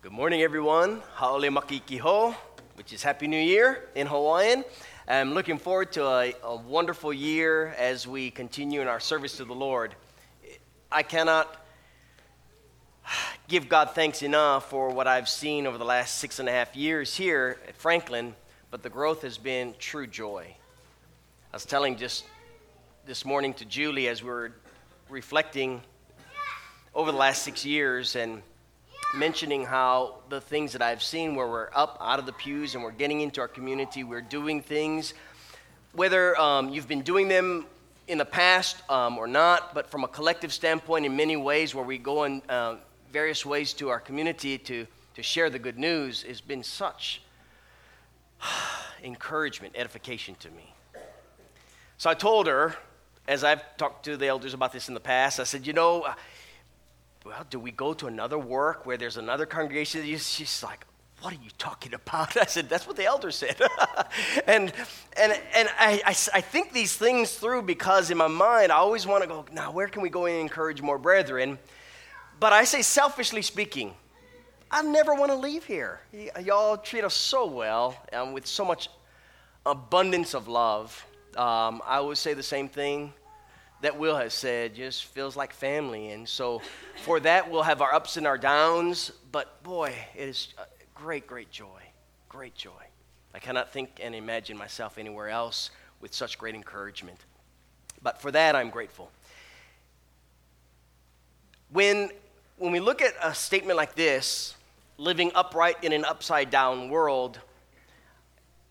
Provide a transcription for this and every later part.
Good morning, everyone. Haole makikiho, which is Happy New Year in Hawaiian. I'm looking forward to a, a, wonderful year as we continue in our service to the Lord. I cannot give God thanks enough for what I've seen over the last six and a half years here at Franklin, but the growth has been true joy. I was telling just this morning to Julie as we were reflecting over the last six years and mentioning how the things that I've seen where we're up out of the pews and we're getting into our community, we're doing things, whether um, you've been doing them in the past um, or not, but from a collective standpoint, in many ways, where we go in uh, various ways to our community to, to share the good news, has been such encouragement, edification to me. So I told her, as I've talked to the elders about this in the past, I said, you know, well, do we go to another work where there's another congregation? She's like, what are you talking about? I said, that's what the elder said. and and, and I, I, I, think these things through because in my mind, I always want to go, now, where can we go and encourage more brethren? But I say, selfishly speaking, I never want to leave here. Y- y'all treat us so well and with so much abundance of love. Um, I would say the same thing that Will has said just feels like family. And so for that, we'll have our ups and our downs. But boy, it is great, great joy. Great joy. I cannot think and imagine myself anywhere else with such great encouragement. But for that, I'm grateful. When, when we look at a statement like this, living upright in an upside down world,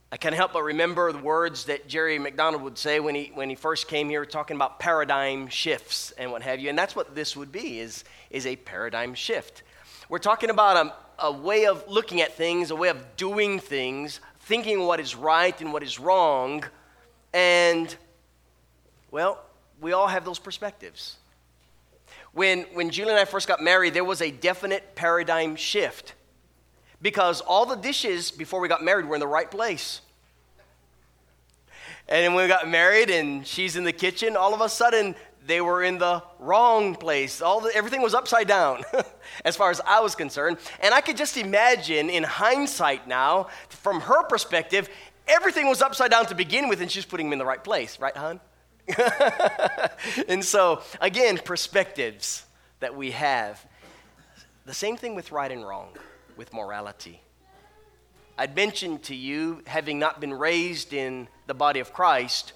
I can't help but remember the words that Jerry McDonald would say when he, when he first came here talking about paradigm shifts and what have you. And that's what this would be, is, is a paradigm shift. We're talking about a, a way of looking at things, a way of doing things, thinking what is right and what is wrong. And, well, we all have those perspectives. When, when Julie and I first got married, there was a definite paradigm shift because all the dishes before we got married were in the right place. And then when we got married and she's in the kitchen, all of a sudden they were in the wrong place. All the, everything was upside down as far as I was concerned. And I could just imagine in hindsight now, from her perspective, everything was upside down to begin with and she's putting them in the right place, right, hon? and so, again, perspectives that we have. The same thing with right and wrong with morality. I'd mentioned to you, having not been raised in the body of Christ,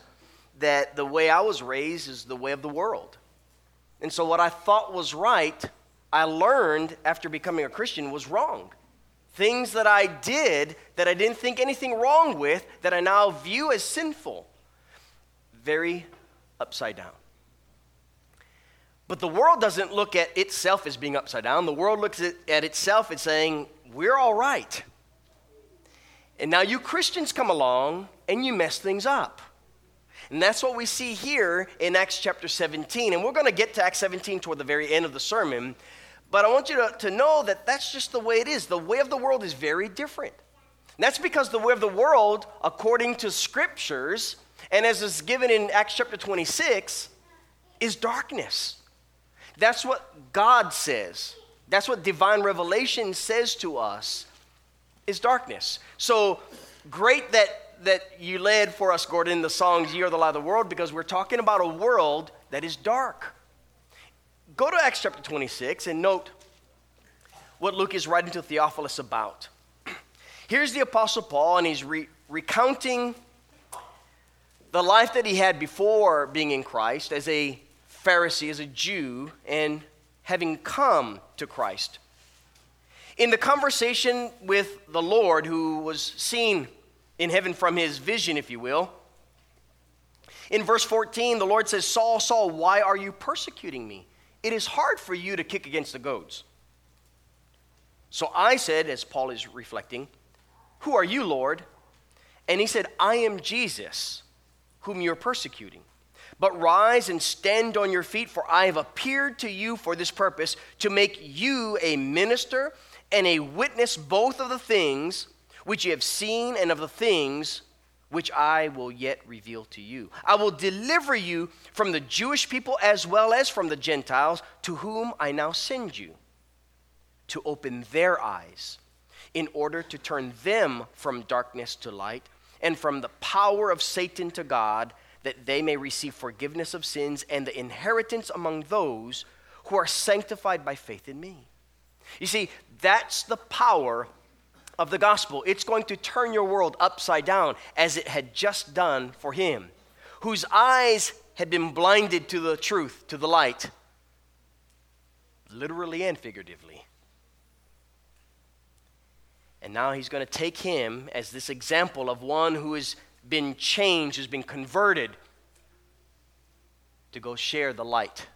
that the way I was raised is the way of the world. And so, what I thought was right, I learned after becoming a Christian was wrong. Things that I did that I didn't think anything wrong with, that I now view as sinful, very upside down. But the world doesn't look at itself as being upside down. The world looks at, at itself and saying, We're all right. And now you Christians come along and you mess things up. And that's what we see here in Acts chapter 17. And we're going to get to Acts 17 toward the very end of the sermon. But I want you to, to know that that's just the way it is. The way of the world is very different. And that's because the way of the world, according to scriptures, and as is given in Acts chapter 26, is darkness. That's what God says. That's what divine revelation says to us is darkness. So great that that you led for us, Gordon, the songs "Ye Are the Light of the World," because we're talking about a world that is dark. Go to Acts chapter 26 and note what Luke is writing to Theophilus about. Here's the Apostle Paul, and he's re- recounting the life that he had before being in Christ as a Pharisee, as a Jew, and having come to Christ. In the conversation with the Lord, who was seen in heaven from his vision, if you will, in verse 14, the Lord says, Saul, Saul, why are you persecuting me? It is hard for you to kick against the goads. So I said, as Paul is reflecting, Who are you, Lord? And he said, I am Jesus, whom you're persecuting. But rise and stand on your feet, for I have appeared to you for this purpose, to make you a minister and a witness both of the things which you have seen and of the things which I will yet reveal to you. I will deliver you from the Jewish people as well as from the Gentiles, to whom I now send you to open their eyes in order to turn them from darkness to light and from the power of Satan to God, that they may receive forgiveness of sins and the inheritance among those who are sanctified by faith in me. You see, that's the power of the gospel. It's going to turn your world upside down as it had just done for him, whose eyes had been blinded to the truth, to the light, literally and figuratively. And now he's going to take him as this example of one who has been changed, who's been converted, to go share the light,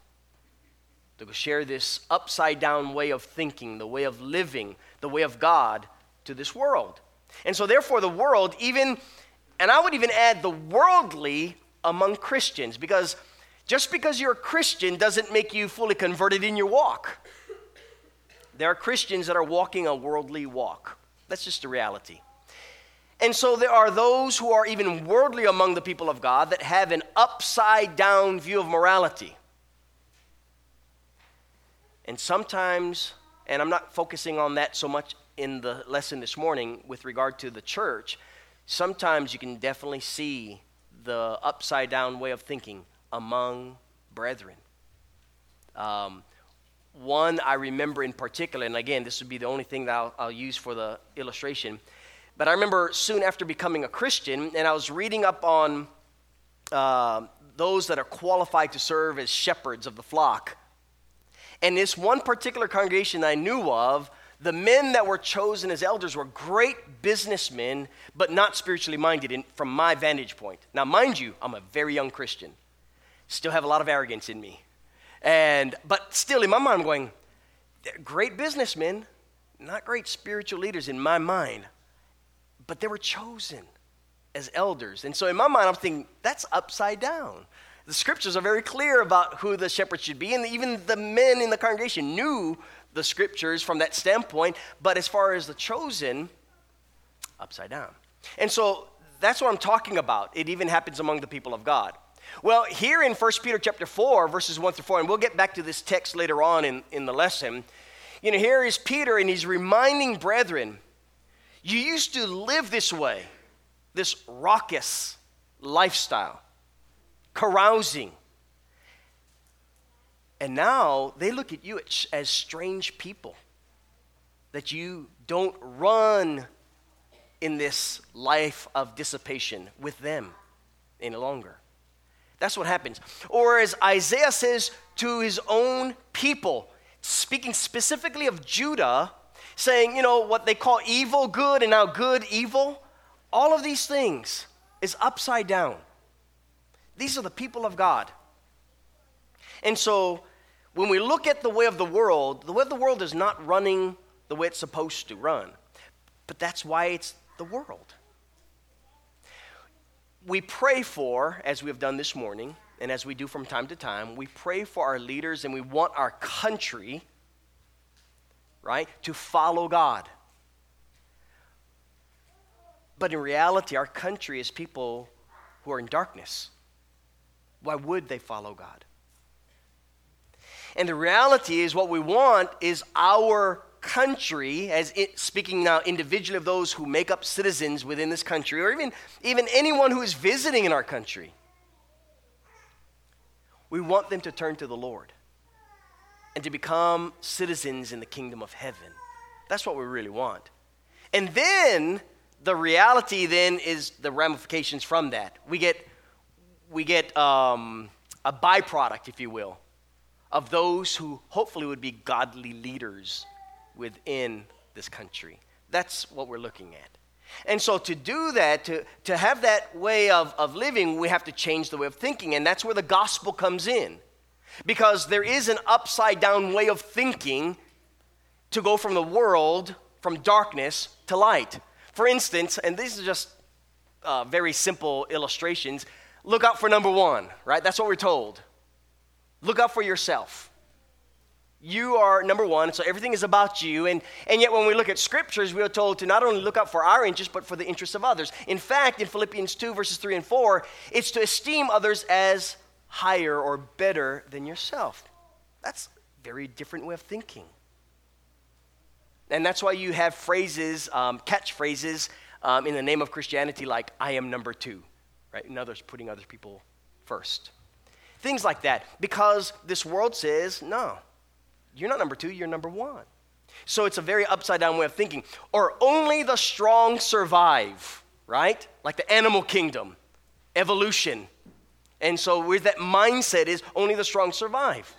to go share this upside down way of thinking, the way of living, the way of God to this world. And so, therefore, the world, even, and I would even add the worldly among Christians, because just because you're a Christian doesn't make you fully converted in your walk. There are Christians that are walking a worldly walk. That's just a reality. And so there are those who are even worldly among the people of God that have an upside down view of morality. And sometimes, and I'm not focusing on that so much in the lesson this morning with regard to the church, sometimes you can definitely see the upside down way of thinking among brethren. Um, one I remember in particular, and again, this would be the only thing that I'll, I'll use for the illustration. But I remember soon after becoming a Christian, and I was reading up on uh, those that are qualified to serve as shepherds of the flock. And this one particular congregation I knew of, the men that were chosen as elders were great businessmen, but not spiritually minded in, from my vantage point. Now, mind you, I'm a very young Christian, still have a lot of arrogance in me. And, but still, in my mind, I'm going, great businessmen, not great spiritual leaders in my mind, but they were chosen as elders. And so in my mind, I'm thinking, that's upside down. The scriptures are very clear about who the shepherd should be, and even the men in the congregation knew the scriptures from that standpoint. But as far as the chosen, upside down. And so that's what I'm talking about. It even happens among the people of God. Well, here in 1 Peter chapter 4, verses 1 through 4, and we'll get back to this text later on in, in the lesson. You know, here is Peter, and he's reminding brethren, you used to live this way, this raucous lifestyle, carousing. And now they look at you as strange people, that you don't run in this life of dissipation with them any longer. That's what happens. Or as Isaiah says to his own people, speaking specifically of Judah, saying, you know, what they call evil good and now good evil, all of these things is upside down. These are the people of God. And so when we look at the way of the world, the way of the world is not running the way it's supposed to run. But that's why it's the world we pray for, as we have done this morning, and as we do from time to time, we pray for our leaders and we want our country, right, to follow God. But in reality, our country is people who are in darkness. Why would they follow God? And the reality is, what we want is our country, as it, speaking now individually of those who make up citizens within this country, or even, even anyone who is visiting in our country, we want them to turn to the Lord and to become citizens in the kingdom of heaven. That's what we really want. And then the reality then is the ramifications from that. We get, we get um, a byproduct, if you will, of those who hopefully would be godly leaders within this country. That's what we're looking at. And so, to do that, to, to have that way of, of living, we have to change the way of thinking. And that's where the gospel comes in. Because there is an upside down way of thinking to go from the world, from darkness to light. For instance, and these are just uh, very simple illustrations look out for number one, right? That's what we're told. Look out for yourself you are number one, so everything is about you. And, and yet, when we look at scriptures, we are told to not only look out for our interests, but for the interests of others. In fact, in Philippians 2, verses 3 and 4, it's to esteem others as higher or better than yourself. That's a very different way of thinking. And that's why you have phrases, um, catchphrases um, in the name of Christianity like, I am number two, right? In others, putting other people first. Things like that. Because this world says, no, you're not number two, you're number one. So it's a very upside down way of thinking. Or only the strong survive, right? Like the animal kingdom, evolution. And so where that mindset is only the strong survive.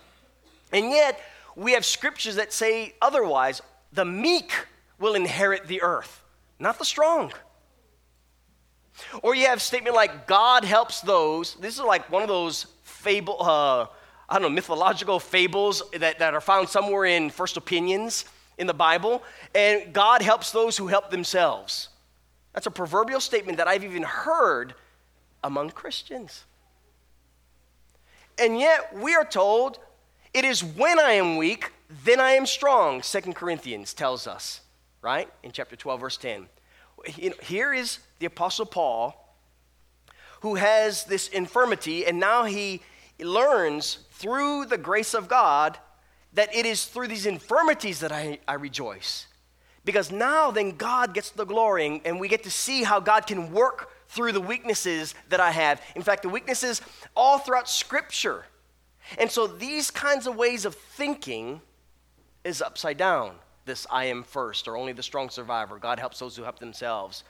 And yet, we have scriptures that say otherwise the meek will inherit the earth, not the strong. Or you have a statement like, God helps those. This is like one of those fable, uh, I don't know, mythological fables that, that are found somewhere in First Opinions in the Bible. And God helps those who help themselves. That's a proverbial statement that I've even heard among Christians. And yet we are told it is when I am weak, then I am strong, Second Corinthians tells us, right? In chapter 12, verse 10. Here is the Apostle Paul who has this infirmity, and now he learns through the grace of God that it is through these infirmities that I, I rejoice. Because now then God gets the glory, and we get to see how God can work through the weaknesses that I have. In fact, the weaknesses all throughout Scripture. And so these kinds of ways of thinking is upside down. This I am first, or only the strong survivor. God helps those who help themselves.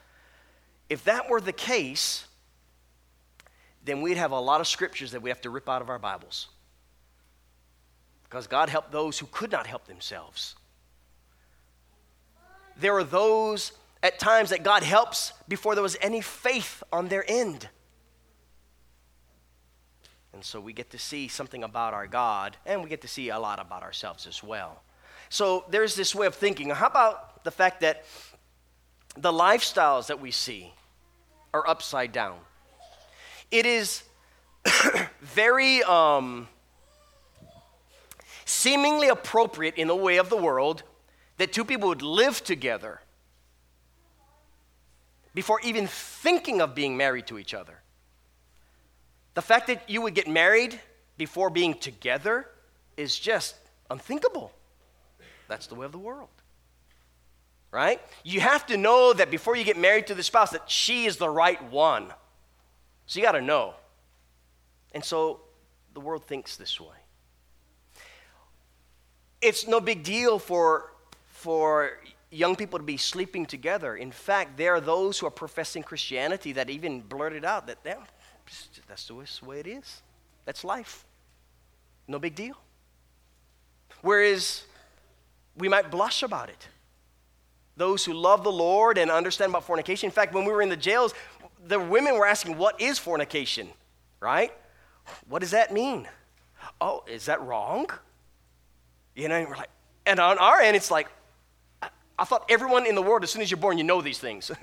If that were the case, then we'd have a lot of scriptures that we have to rip out of our Bibles. Because God helped those who could not help themselves. There are those at times that God helps before there was any faith on their end. And so we get to see something about our God, and we get to see a lot about ourselves as well. So there's this way of thinking. How about the fact that the lifestyles that we see are upside down? It is very um, seemingly appropriate in the way of the world that two people would live together before even thinking of being married to each other. The fact that you would get married before being together is just unthinkable. That's the way of the world. Right? You have to know that before you get married to the spouse that she is the right one. So you got to know. And so the world thinks this way. It's no big deal for for young people to be sleeping together. In fact, there are those who are professing Christianity that even blurted out that yeah, that's the way it is. That's life. No big deal. Whereas we might blush about it. Those who love the Lord and understand about fornication. In fact, when we were in the jails, the women were asking, What is fornication? Right? What does that mean? Oh, is that wrong? You know, and we're like, and on our end, it's like, I, thought everyone in the world, as soon as you're born, you know these things.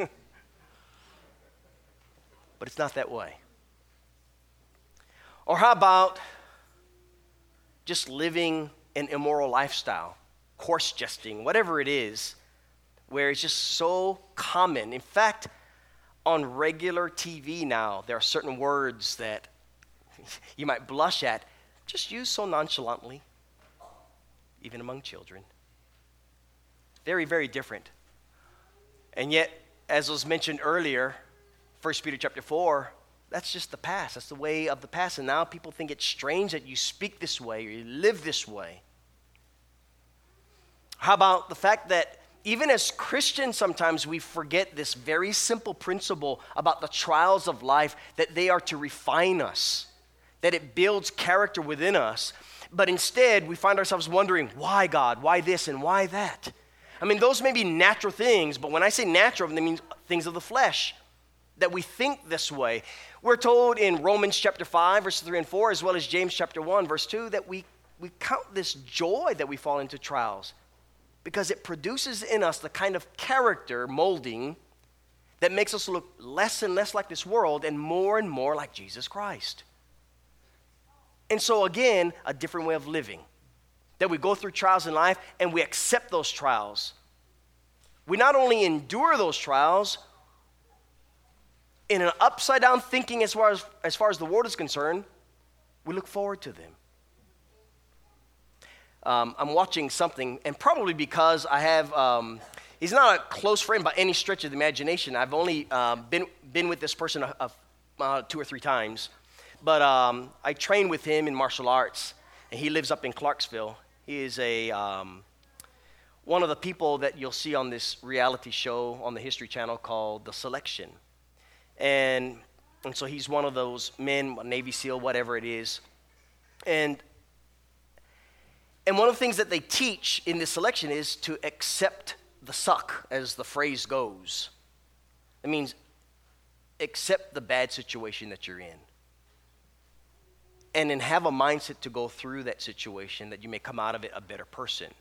but it's not that way. Or how about just living an immoral lifestyle? coarse jesting, whatever it is, where it's just so common. In fact, on regular TV now, there are certain words that you might blush at, just used so nonchalantly, even among children. Very, very different. And yet, as was mentioned earlier, 1 Peter chapter 4, that's just the past. That's the way of the past. And now people think it's strange that you speak this way or you live this way. How about the fact that even as Christians, sometimes we forget this very simple principle about the trials of life that they are to refine us, that it builds character within us. But instead, we find ourselves wondering, why God? Why this and why that? I mean, those may be natural things, but when I say natural, that means things of the flesh, that we think this way. We're told in Romans chapter 5, verses 3 and 4, as well as James chapter 1, verse 2, that we, we count this joy that we fall into trials because it produces in us the kind of character molding that makes us look less and less like this world and more and more like Jesus Christ. And so, again, a different way of living. That we go through trials in life and we accept those trials. We not only endure those trials in an upside down thinking as far as, as far as the world is concerned, we look forward to them. um, I'm watching something, and probably because I have, um, he's not a close friend by any stretch of the imagination. I've only uh, been, been with this person a, a, uh, two or three times, but um, I train with him in martial arts, and he lives up in Clarksville. He is a, um, one of the people that you'll see on this reality show on the History Channel called The Selection. And, and so he's one of those men, Navy SEAL, whatever it is. And and one of the things that they teach in this selection is to accept the suck, as the phrase goes. It means accept the bad situation that you're in. And then have a mindset to go through that situation that you may come out of it a better person.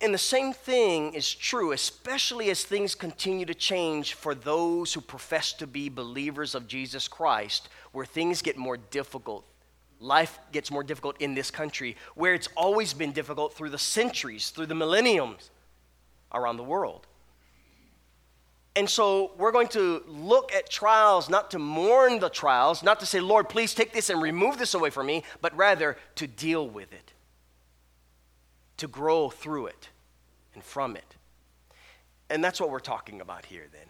And the same thing is true, especially as things continue to change for those who profess to be believers of Jesus Christ, where things get more difficult, life gets more difficult in this country, where it's always been difficult through the centuries, through the millenniums around the world. And so we're going to look at trials not to mourn the trials, not to say, Lord, please take this and remove this away from me, but rather to deal with it, to grow through it and from it. And that's what we're talking about here then.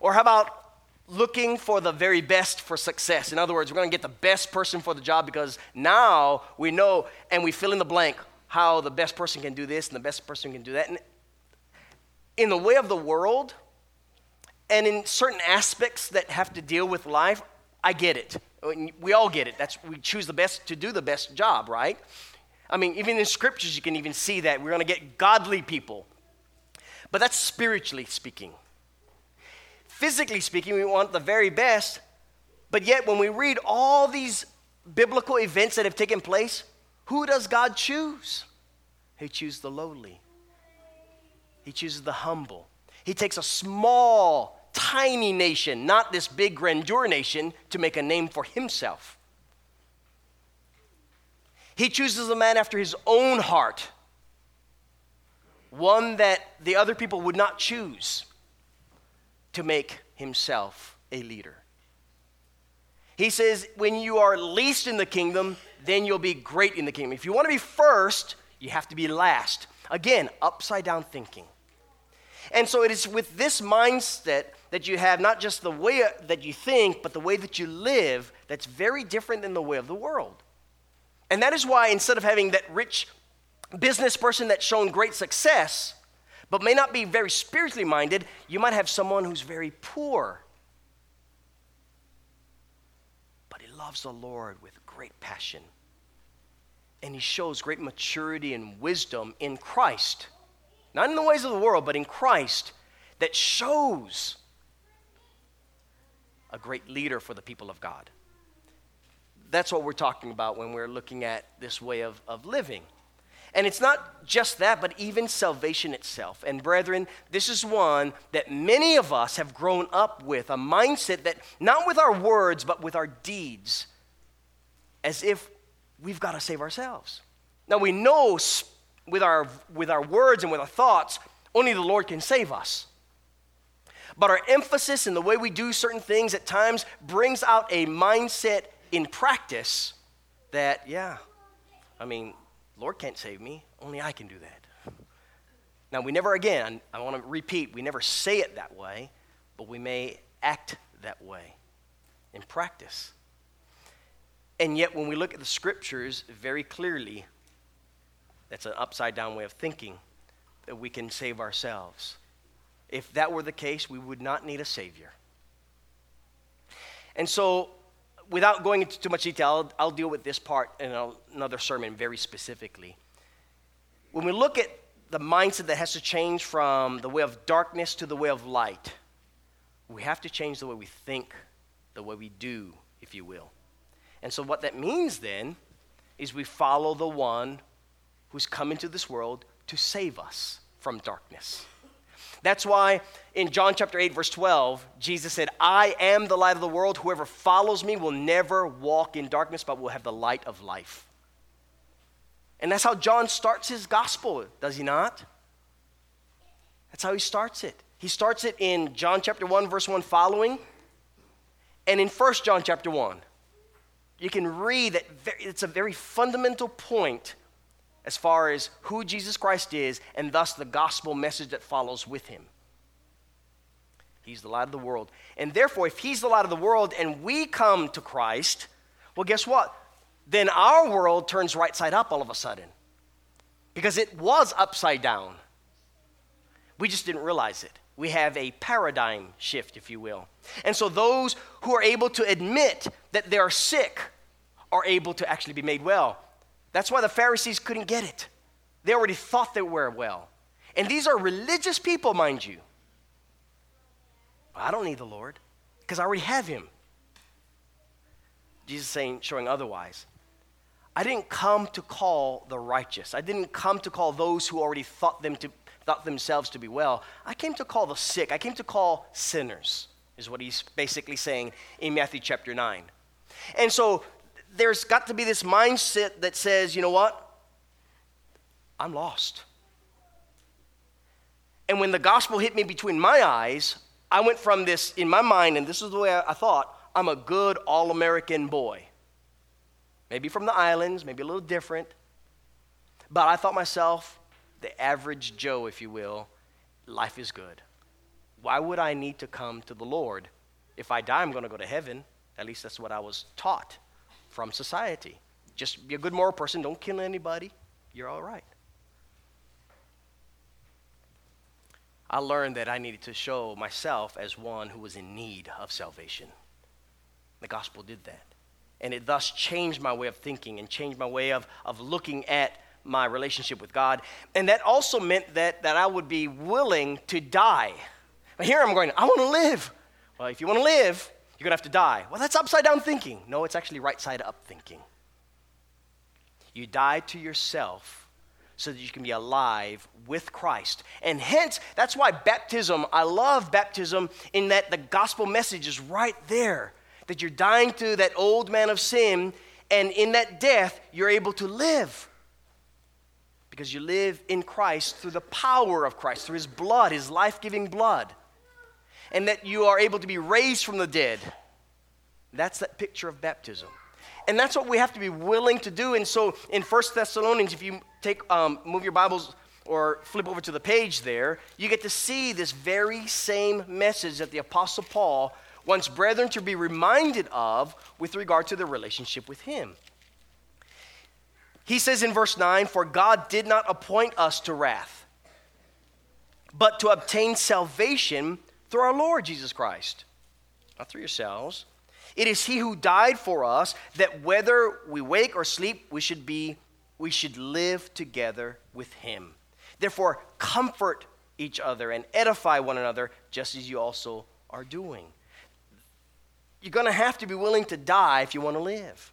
Or how about looking for the very best for success. In other words, we're going to get the best person for the job because now we know and we fill in the blank how the best person can do this and the best person can do that. And in the way of the world and in certain aspects that have to deal with life, I get it. We all get it. That's we choose the best to do the best job, right? I mean, even in scriptures you can even see that we're going to get godly people. But that's spiritually speaking physically speaking, we want the very best. But yet, when we read all these biblical events that have taken place, who does God choose? He chooses the lowly, He chooses the humble. He takes a small, tiny nation, not this big grandeur nation, to make a name for Himself. He chooses a man after His own heart, one that the other people would not choose to make himself a leader. He says, when you are least in the kingdom, then you'll be great in the kingdom. If you want to be first, you have to be last. Again, upside down thinking. And so it is with this mindset that you have not just the way uh, that you think, but the way that you live that's very different than the way of the world. And that is why instead of having that rich business person that's shown great success, but may not be very spiritually minded, you might have someone who's very poor. But he loves the Lord with great passion. And he shows great maturity and wisdom in Christ. Not in the ways of the world, but in Christ that shows a great leader for the people of God. That's what we're talking about when we're looking at this way of, of living. And it's not just that, but even salvation itself. And brethren, this is one that many of us have grown up with a mindset that not with our words, but with our deeds, as if we've got to save ourselves. Now we know with our, with our words and with our thoughts, only the Lord can save us. But our emphasis in the way we do certain things at times brings out a mindset in practice that, yeah, I mean, Lord can't save me, only I can do that. Now, we never, again, I want to repeat, we never say it that way, but we may act that way in practice. And yet, when we look at the scriptures very clearly, that's an upside down way of thinking that we can save ourselves. If that were the case, we would not need a Savior. And so, without going into too much detail, I'll, I'll deal with this part in another sermon very specifically. When we look at the mindset that has to change from the way of darkness to the way of light, we have to change the way we think, the way we do, if you will. And so, what that means then is we follow the one who's come into this world to save us from darkness. That's why in John chapter 8, verse 12, Jesus said, I am the light of the world. Whoever follows me will never walk in darkness, but will have the light of life. And that's how John starts his gospel, does he not? That's how he starts it. He starts it in John chapter 1, verse 1 following, and in 1 John chapter 1. you can read that it's a very fundamental point as far as who Jesus Christ is and thus the gospel message that follows with him. He's the light of the world. And therefore, if he's the light of the world and we come to Christ, well, guess what? Then our world turns right side up all of a sudden because it was upside down. We just didn't realize it. We have a paradigm shift, if you will. And so those who are able to admit that they're sick are able to actually be made well. That's why the Pharisees couldn't get it. They already thought they were well. And these are religious people, mind you. I don't need the Lord because I already have him. Jesus saying, showing otherwise. I didn't come to call the righteous. I didn't come to call those who already thought them to thought themselves to be well. I came to call the sick. I came to call sinners. Is what he's basically saying in Matthew chapter 9. And so there's got to be this mindset that says, you know what? I'm lost. And when the gospel hit me between my eyes, I went from this in my mind, and this is the way I, thought I'm a good all American boy. Maybe from the islands, maybe a little different. But I thought myself, the average Joe, if you will, life is good. Why would I need to come to the Lord? If I die, I'm going to go to heaven. At least that's what I was taught from society. Just be a good moral person, don't kill anybody, you're all right. I learned that I needed to show myself as one who was in need of salvation. The gospel did that. And it thus changed my way of thinking and changed my way of, of looking at my relationship with God. And that also meant that, that I would be willing to die. But here I'm going, I want to live. Well, if you want to live, you're going to have to die. Well, that's upside down thinking. No, it's actually right side up thinking. You die to yourself so that you can be alive with Christ. And hence, that's why baptism, I love baptism in that the gospel message is right there. That you're dying to that old man of sin, and in that death, you're able to live. Because you live in Christ through the power of Christ, through his blood, his life giving blood. And that you are able to be raised from the dead. That's that picture of baptism. And that's what we have to be willing to do. And so in First Thessalonians, if you take, um, move your Bibles or flip over to the page there, you get to see this very same message that the Apostle Paul wants brethren to be reminded of with regard to their relationship with him. He says in verse 9, For God did not appoint us to wrath, but to obtain salvation through our Lord Jesus Christ. Not through yourselves. It is he who died for us that whether we wake or sleep, we should be we should live together with him. Therefore, comfort each other and edify one another just as you also are doing. You're going to have to be willing to die if you want to live.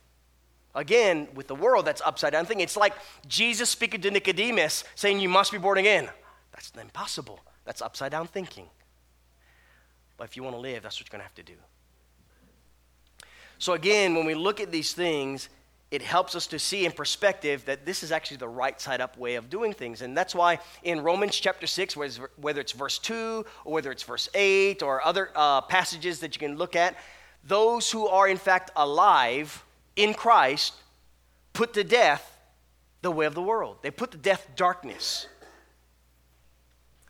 Again, with the world, that's upside down thing. It's like Jesus speaking to Nicodemus saying, You must be born again. That's impossible. That's upside down thinking. But if you want to live, that's what you're going to have to do. So, again, when we look at these things, it helps us to see in perspective that this is actually the right side up way of doing things. And that's why in Romans chapter 6, whether it's verse 2 or whether it's verse 8 or other uh, passages that you can look at, those who are in fact alive in Christ put to death the way of the world. They put to death darkness.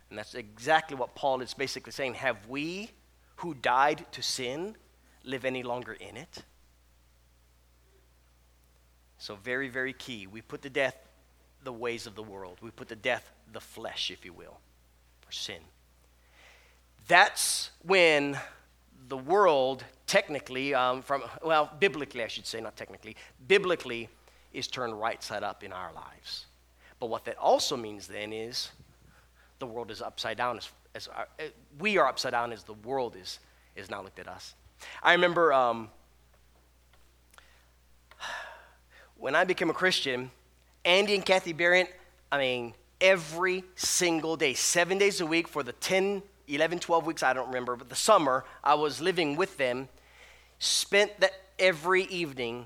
And that's exactly what Paul is basically saying. Have we who died to sin live any longer in it? So, very, very key. We put to death the ways of the world, we put to death the flesh, if you will, for sin. That's when the world, technically, um, from, well, biblically, I should say, not technically, biblically, is turned right side up in our lives. But what that also means then is the world is upside down as, as our, uh, we are upside down as the world is, is now looked at us. I remember um, when I became a Christian, Andy and Kathy Barrett, I mean, every single day, seven days a week for the 10, 11, 12 weeks, I don't remember, but the summer, I was living with them, spent that every evening,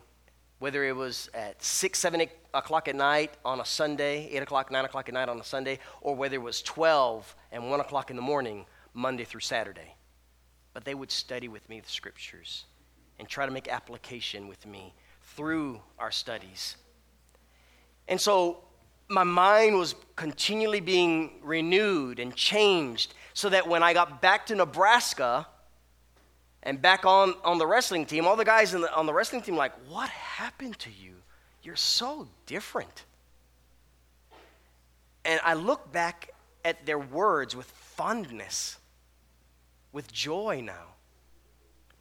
whether it was at 6, 7 o'clock at night on a Sunday, 8 o'clock, 9 o'clock at night on a Sunday, or whether it was 12 and 1 o'clock in the morning, Monday through Saturday. But they would study with me the scriptures and try to make application with me through our studies. And so my mind was continually being renewed and changed so that when I got back to Nebraska and back on, on the wrestling team, all the guys the, on the wrestling team like, what happened to you? You're so different. And I look back at their words with fondness, with joy now.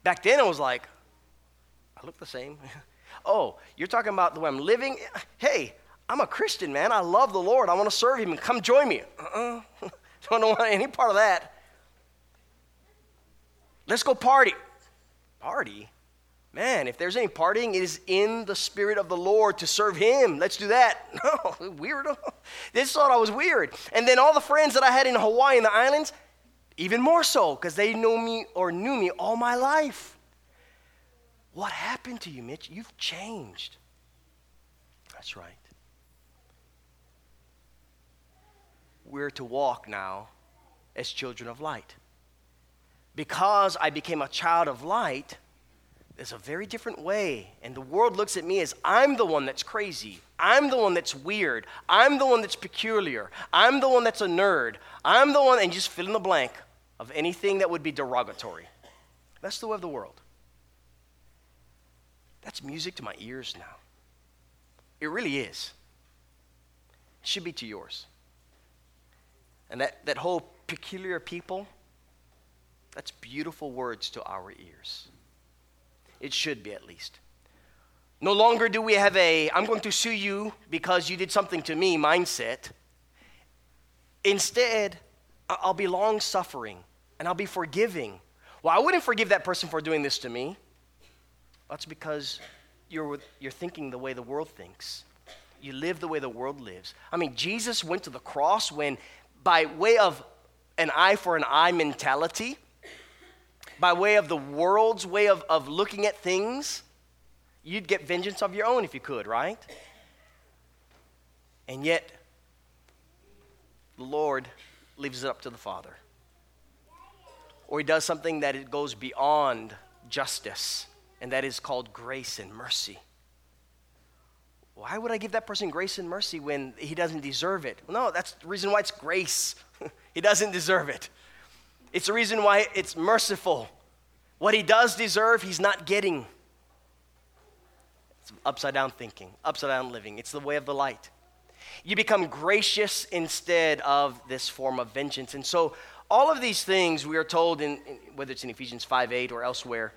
Back then, it was like, I look the same. oh, you're talking about the way I'm living? Hey, I'm a Christian, man. I love the Lord. I want to serve Him. And come join me. Uh-uh. Don't want any part of that. Let's go party. Party? Man, if there's any partying, it is in the Spirit of the Lord to serve Him. Let's do that. No, weirdo. This thought I was weird. And then all the friends that I had in Hawaii and the islands, even more so, because they know me or knew me all my life. What happened to you, Mitch? You've changed. That's right. we're to walk now as children of light. Because I became a child of light, there's a very different way. And the world looks at me as I'm the one that's crazy. I'm the one that's weird. I'm the one that's peculiar. I'm the one that's a nerd. I'm the one, and just fill in the blank of anything that would be derogatory. That's the way of the world. That's music to my ears now. It really is. It should be to yours. And that, that whole peculiar people, that's beautiful words to our ears. It should be, at least. No longer do we have a, I'm going to sue you because you did something to me mindset. Instead, I'll be long suffering and I'll be forgiving. Well, I wouldn't forgive that person for doing this to me. That's because you're, you're thinking the way the world thinks. You live the way the world lives. I mean, Jesus went to the cross when by way of an eye for an eye mentality, by way of the world's way of, of looking at things, you'd get vengeance of your own if you could, right? And yet, the Lord leaves it up to the Father. Or he does something that it goes beyond justice, and that is called grace and mercy. Why would I give that person grace and mercy when he doesn't deserve it? Well, no, that's the reason why it's grace. he doesn't deserve it. It's the reason why it's merciful. What he does deserve, he's not getting. It's upside down thinking, upside down living. It's the way of the light. You become gracious instead of this form of vengeance. And so, all of these things we are told, in, in whether it's in Ephesians 5 8 or elsewhere,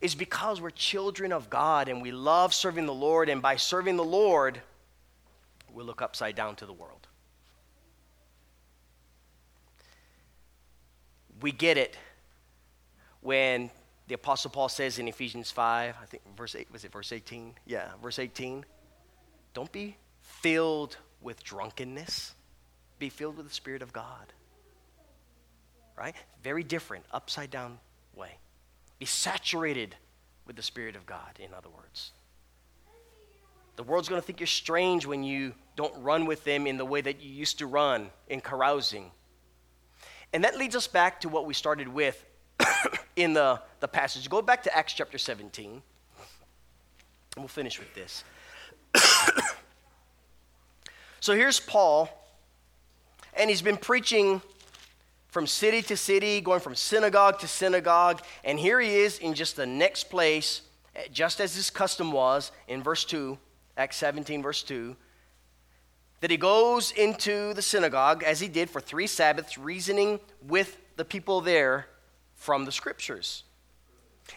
is because we're children of God and we love serving the Lord, and by serving the Lord, we look upside down to the world. We get it when the Apostle Paul says in Ephesians 5, I think verse 8, was it verse 18? Yeah, verse 18. Don't be filled with drunkenness, be filled with the Spirit of God. Right? Very different, upside down way. Be saturated with the Spirit of God, in other words. The world's going to think you're strange when you don't run with them in the way that you used to run in carousing. And that leads us back to what we started with in the, the passage. Go back to Acts chapter 17, and we'll finish with this. so here's Paul, and he's been preaching from city to city, going from synagogue to synagogue. And here he is in just the next place, just as his custom was in verse 2, Acts 17, verse 2, that he goes into the synagogue, as he did for three Sabbaths, reasoning with the people there from the scriptures.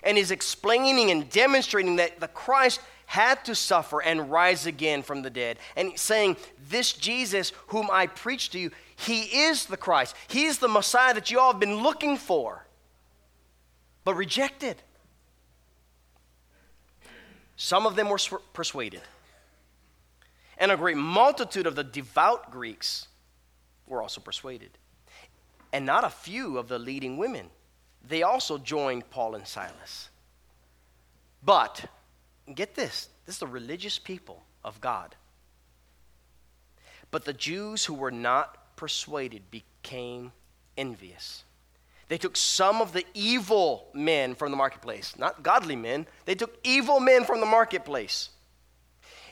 And he's explaining and demonstrating that the Christ had to suffer and rise again from the dead. And saying, This Jesus, whom I preach to you, he is the Christ. He is the Messiah that you all have been looking for, but rejected. Some of them were persuaded. And a great multitude of the devout Greeks were also persuaded. And not a few of the leading women. They also joined Paul and Silas. But get this this is the religious people of God. But the Jews who were not persuaded became envious. They took some of the evil men from the marketplace, not godly men. They took evil men from the marketplace.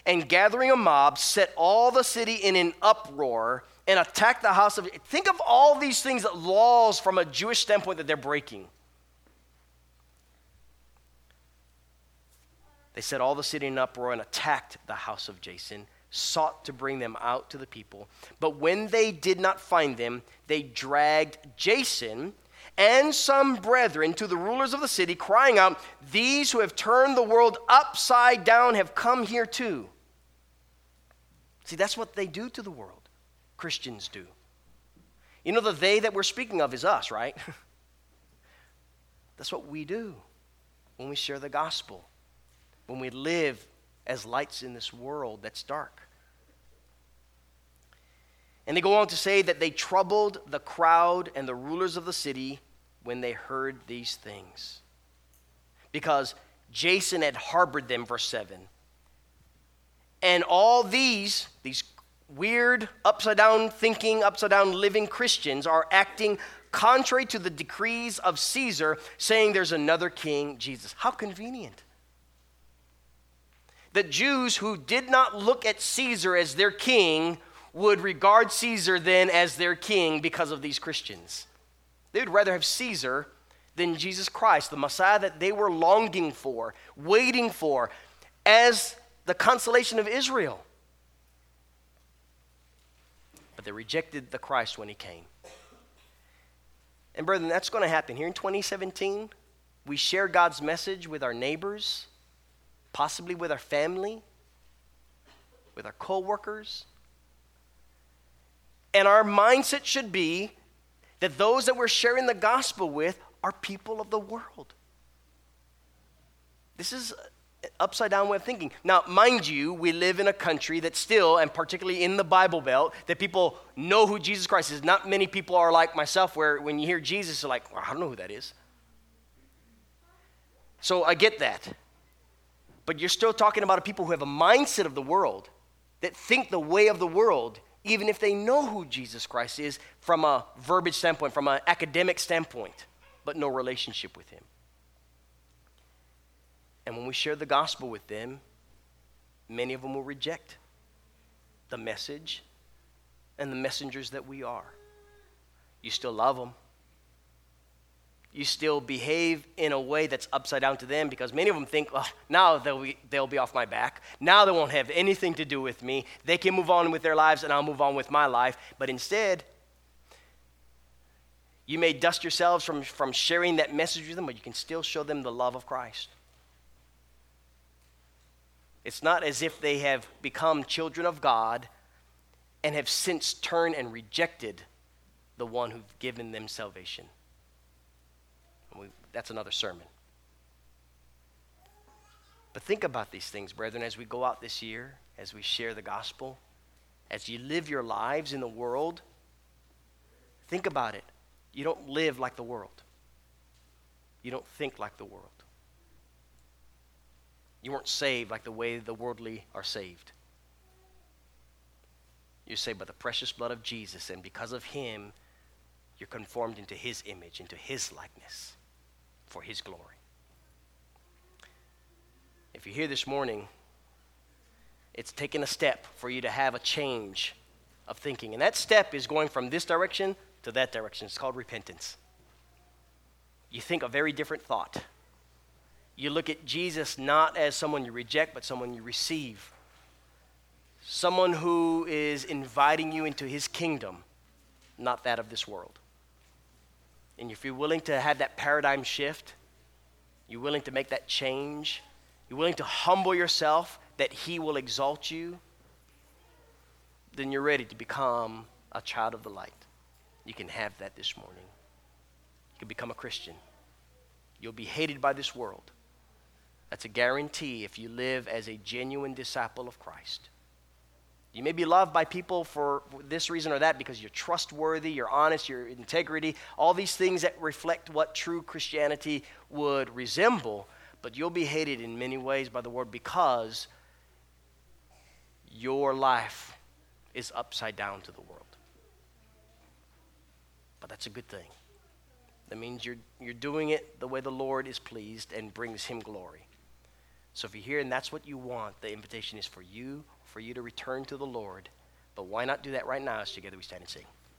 And gathering a mob, set all the city in an uproar and attacked the house of. Think of all these things, that laws from a Jewish standpoint that they're breaking. They set all the city in uproar and attacked the house of Jason sought to bring them out to the people. But when they did not find them, they dragged Jason and some brethren to the rulers of the city, crying out, These who have turned the world upside down have come here too. See, that's what they do to the world. Christians do. You know, the they that we're speaking of is us, right? that's what we do when we share the gospel, when we live as lights in this world that's dark. And they go on to say that they troubled the crowd and the rulers of the city when they heard these things. Because Jason had harbored them, verse 7. And all these, these weird, upside down thinking, upside down living Christians are acting contrary to the decrees of Caesar, saying there's another king, Jesus. How convenient. The Jews who did not look at Caesar as their king would regard Caesar then as their king because of these Christians. They would rather have Caesar than Jesus Christ, the Messiah that they were longing for, waiting for, as the consolation of Israel. But they rejected the Christ when he came. And, brethren, that's going to happen. Here in 2017, we share God's message with our neighbors, possibly with our family, with our co workers. And our mindset should be that those that we're sharing the gospel with are people of the world. This is an upside down way of thinking. Now, mind you, we live in a country that still, and particularly in the Bible Belt, that people know who Jesus Christ is. Not many people are like myself, where when you hear Jesus, you're like, well, I don't know who that is. So I get that. But you're still talking about people who have a mindset of the world, that think the way of the world, even if they know who Jesus Christ is from a verbiage standpoint, from an academic standpoint, but no relationship with Him. And when we share the gospel with them, many of them will reject the message and the messengers that we are. You still love them, you still behave in a way that's upside down to them because many of them think, oh, now they'll be, they'll be off my back. Now they won't have anything to do with me. They can move on with their lives and I'll move on with my life. But instead, you may dust yourselves from, from sharing that message with them, but you can still show them the love of Christ. It's not as if they have become children of God and have since turned and rejected the one who's given them salvation. That's another sermon. But think about these things, brethren, as we go out this year, as we share the gospel, as you live your lives in the world. Think about it. You don't live like the world, you don't think like the world. You weren't saved like the way the worldly are saved. You're saved by the precious blood of Jesus, and because of Him, you're conformed into His image, into His likeness for His glory. If you're here this morning, it's taken a step for you to have a change of thinking. And that step is going from this direction to that direction. It's called repentance. You think a very different thought. You look at Jesus not as someone you reject, but someone you receive. Someone who is inviting you into his kingdom, not that of this world. And if you're willing to have that paradigm shift, you're willing to make that change, you're willing to humble yourself that He will exalt you, then you're ready to become a child of the light. You can have that this morning. You can become a Christian. You'll be hated by this world. That's a guarantee if you live as a genuine disciple of Christ. You may be loved by people for this reason or that because you're trustworthy, you're honest, your integrity, all these things that reflect what true Christianity would resemble, but you'll be hated in many ways by the world because your life is upside down to the world. But that's a good thing. That means you're, you're doing it the way the Lord is pleased and brings him glory. So if you're here and that's what you want, the invitation is for you, for you to return to the Lord. But why not do that right now as together we stand and sing?